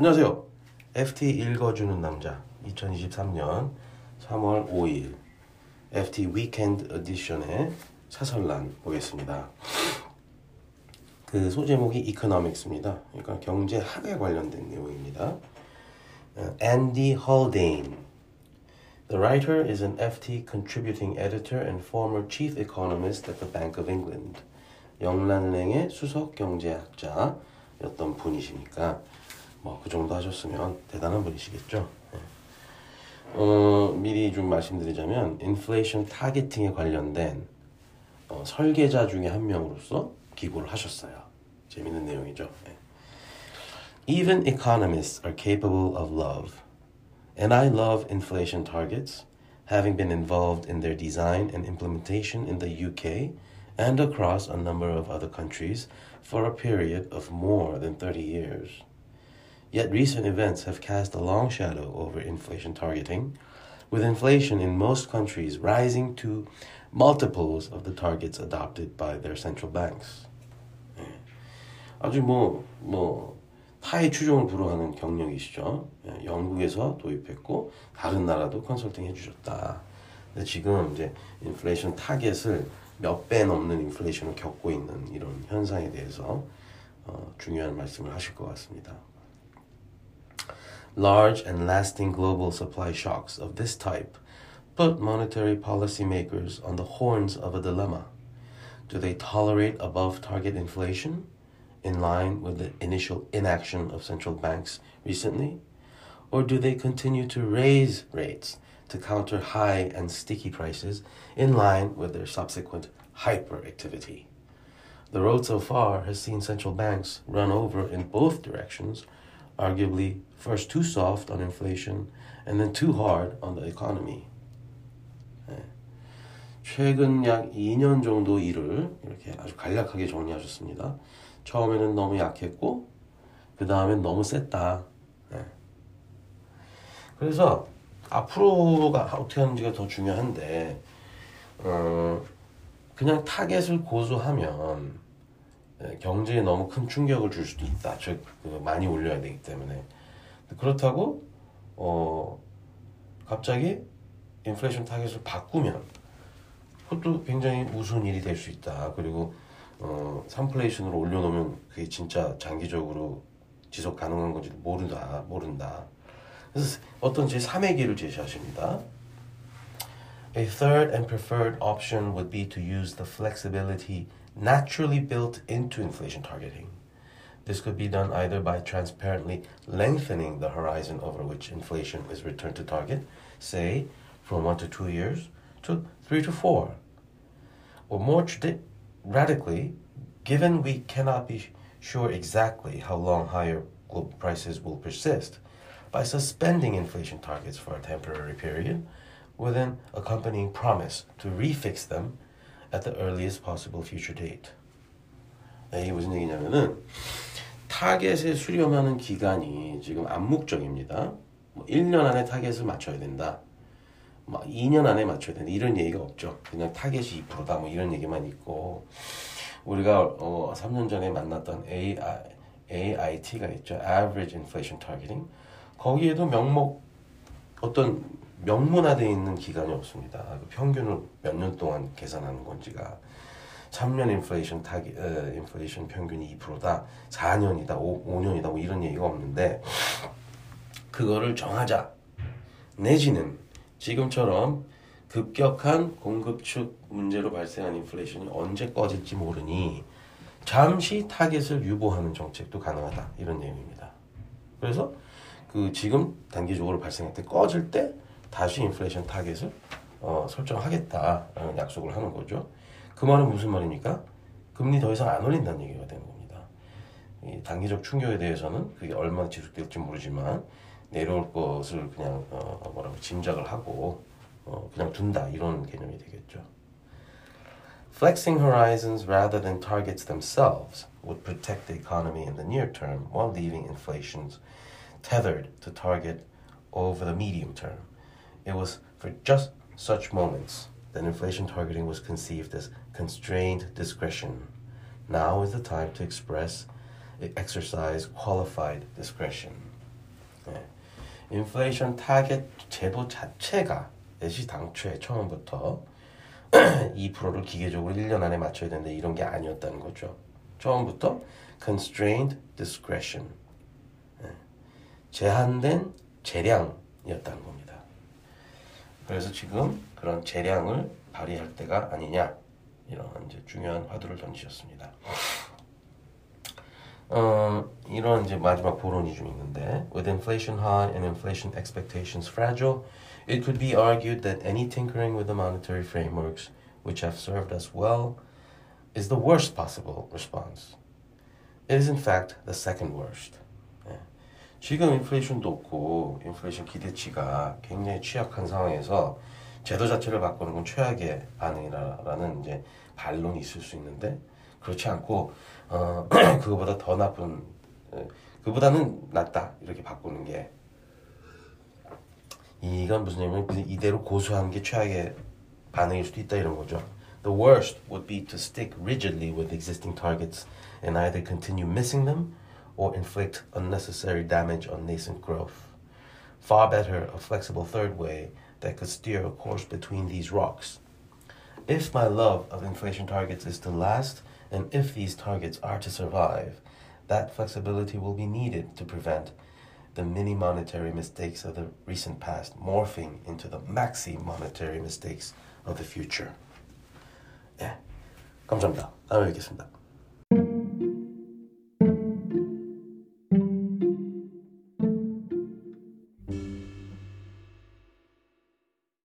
안녕하세요. FT 읽어주는 남자 2023년 3월 5일 FT 위켄드 에디션의 사설란 보겠습니다. 그 소제목이 이코노믹스입니다. 그러니까 경제학에 관련된 내용입니다. Andy Haldane The writer is an FT contributing editor and former chief economist at the Bank of England. 영란은행의 수석 경제학자였던 분이시니까 뭐 그 정도 하셨으면 대단한 분이시겠죠. 어, 미리 좀 말씀드리자면 인플레이션 targeting에 관련된 어, 설계자 중에 한 명으로서 기고를 하셨어요. 재밌는 내용이죠. Even economists are capable of love. And I love inflation targets, having been involved in their design and implementation in the UK and across a number of other countries for a period of more than 30 years. Yet recent events have cast a long shadow over inflation targeting, with inflation in most countries rising to multiples of the targets adopted by their central banks. 아주 뭐, 뭐, 타의 추종을 불허하는 경력이시죠. 영국에서 도입했고, 다른 나라도 컨설팅 해주셨다. 근데 지금 이제 인플레이션 타겟을 몇 배 넘는 인플레이션을 겪고 있는 이런 현상에 대해서 어, 중요한 말씀을 하실 것 같습니다. Large and lasting global supply shocks of this type put monetary policymakers on the horns of a dilemma. Do they tolerate above target inflation, in line with the initial inaction of central banks recently? Or do they continue to raise rates to counter high and sticky prices in line with their subsequent hyperactivity? The road so far has seen central banks run over in both directions, arguably first too soft on inflation and then too hard on the economy. 최근 약 2년 정도 일을 이렇게 아주 간략하게 정리하셨습니다. 처음에는 너무 약했고 그 다음엔 너무 셌다. 네. 그래서 앞으로가 어떻게 하는지가 더 중요한데 어, 그냥 타겟을 고수하면 네, 경제에 너무 큰 충격을 줄 수도 있다. 즉 그 많이 올려야 되기 때문에 그렇다고 어, 갑자기 인플레이션 타겟을 바꾸면 그것도 굉장히 우스운 일이 될 수 있다. 그리고 어, 3플레이션으로 올려놓으면 그게 진짜 장기적으로 지속 가능한 건지 모른다, 모른다. 그래서 어떤 제 3의 길을 제시하십니다. A third and preferred option would be to use the flexibility naturally built into inflation targeting. This could be done either by transparently lengthening the horizon over which inflation is returned to target, say from one to two years to three to four, or more tradi- radically, given we cannot be sure exactly how long higher global prices will persist, by suspending inflation targets for a temporary period with an accompanying promise to refix them at the earliest possible future date. 네, 이게 무슨 얘기냐면은 타겟에 수렴하는 기간이 지금 암묵적입니다. 뭐 1년 안에 타겟을 맞춰야 된다. 뭐 2년 안에 맞춰야 된다. 이런 얘기가 없죠. 그냥 타겟이 2%다. 뭐 이런 얘기만 있고 우리가 어, 3년 전에 만났던 AI, AIT가 있죠. Average Inflation Targeting. 거기에도 명목 어떤 명문화되어 있는 기간이 없습니다. 그 평균을 몇 년 동안 계산하는 건지가 3년 인플레이션 타기 어, 인플레이션 평균이 2%다. 4년이다. 5, 5년이다. 뭐 이런 얘기가 없는데 그거를 정하자. 내지는 지금처럼 급격한 공급측 문제로 발생한 인플레이션이 언제 꺼질지 모르니 잠시 타겟을 유보하는 정책도 가능하다. 이런 내용입니다. 그래서 그 지금 단기적으로 발생할 때 꺼질 때 다시 인플레이션 타겟을 어, 설정하겠다라는 약속을 하는 거죠. 그 말은 무슨 말입니까? 금리 더 이상 안 올린다는 얘기가 되는 겁니다. 이 단기적 충격에 대해서는 그게 얼마나 지속될지 모르지만 내려올 것을 그냥 어, 뭐라고 짐작을 하고 어, 그냥 둔다 이런 개념이 되겠죠. Flexing horizons rather than targets themselves would protect the economy in the near term while leaving inflations tethered to target over the medium term. It was for just such moments that inflation targeting was conceived as constrained discretion. Now is the time to express, exercise qualified discretion. 예. 인플레이션 타겟 제도 자체가 애시 당초에 처음부터 2%를 기계적으로 1년 안에 맞춰야 되는데 이런 게 아니었다는 거죠. 처음부터 constrained discretion 예. 제한된 재량이었다는 겁니다. 그래서 지금 그런 재량을 발휘할 때가 아니냐 이런 이제 중요한 화두를 던지셨습니다. 어, 이런 이제 마지막 보론이 좀 있는데 with inflation high and inflation expectations fragile, it could be argued that any tinkering with the monetary frameworks which have served us well is the worst possible response. It is in fact the second worst. 예. 지금 인플레이션도 없고 인플레이션 기대치가 굉장히 취약한 상황에서 제도 자체를 바꾸는 건 최악의 반응이라는 이제 반론이 있을 수 있는데 그렇지 않고 어, 그거보다 더 나쁜 에, 그보다는 낫다 이렇게 바꾸는 게 이건 무슨 얘기냐면 그 이대로 고수하는 게 최악의 반응일 수도 있다 이런 거죠. The worst would be to stick rigidly with existing targets and either continue missing them or inflict unnecessary damage on nascent growth. Far better a flexible third way that could steer a course between these rocks. If my love of inflation targets is to last, and if these targets are to survive, that flexibility will be needed to prevent the mini monetary mistakes of the recent past morphing into the maxi monetary mistakes of the future. 예, 감사합니다. 다음에 뵙겠습니다.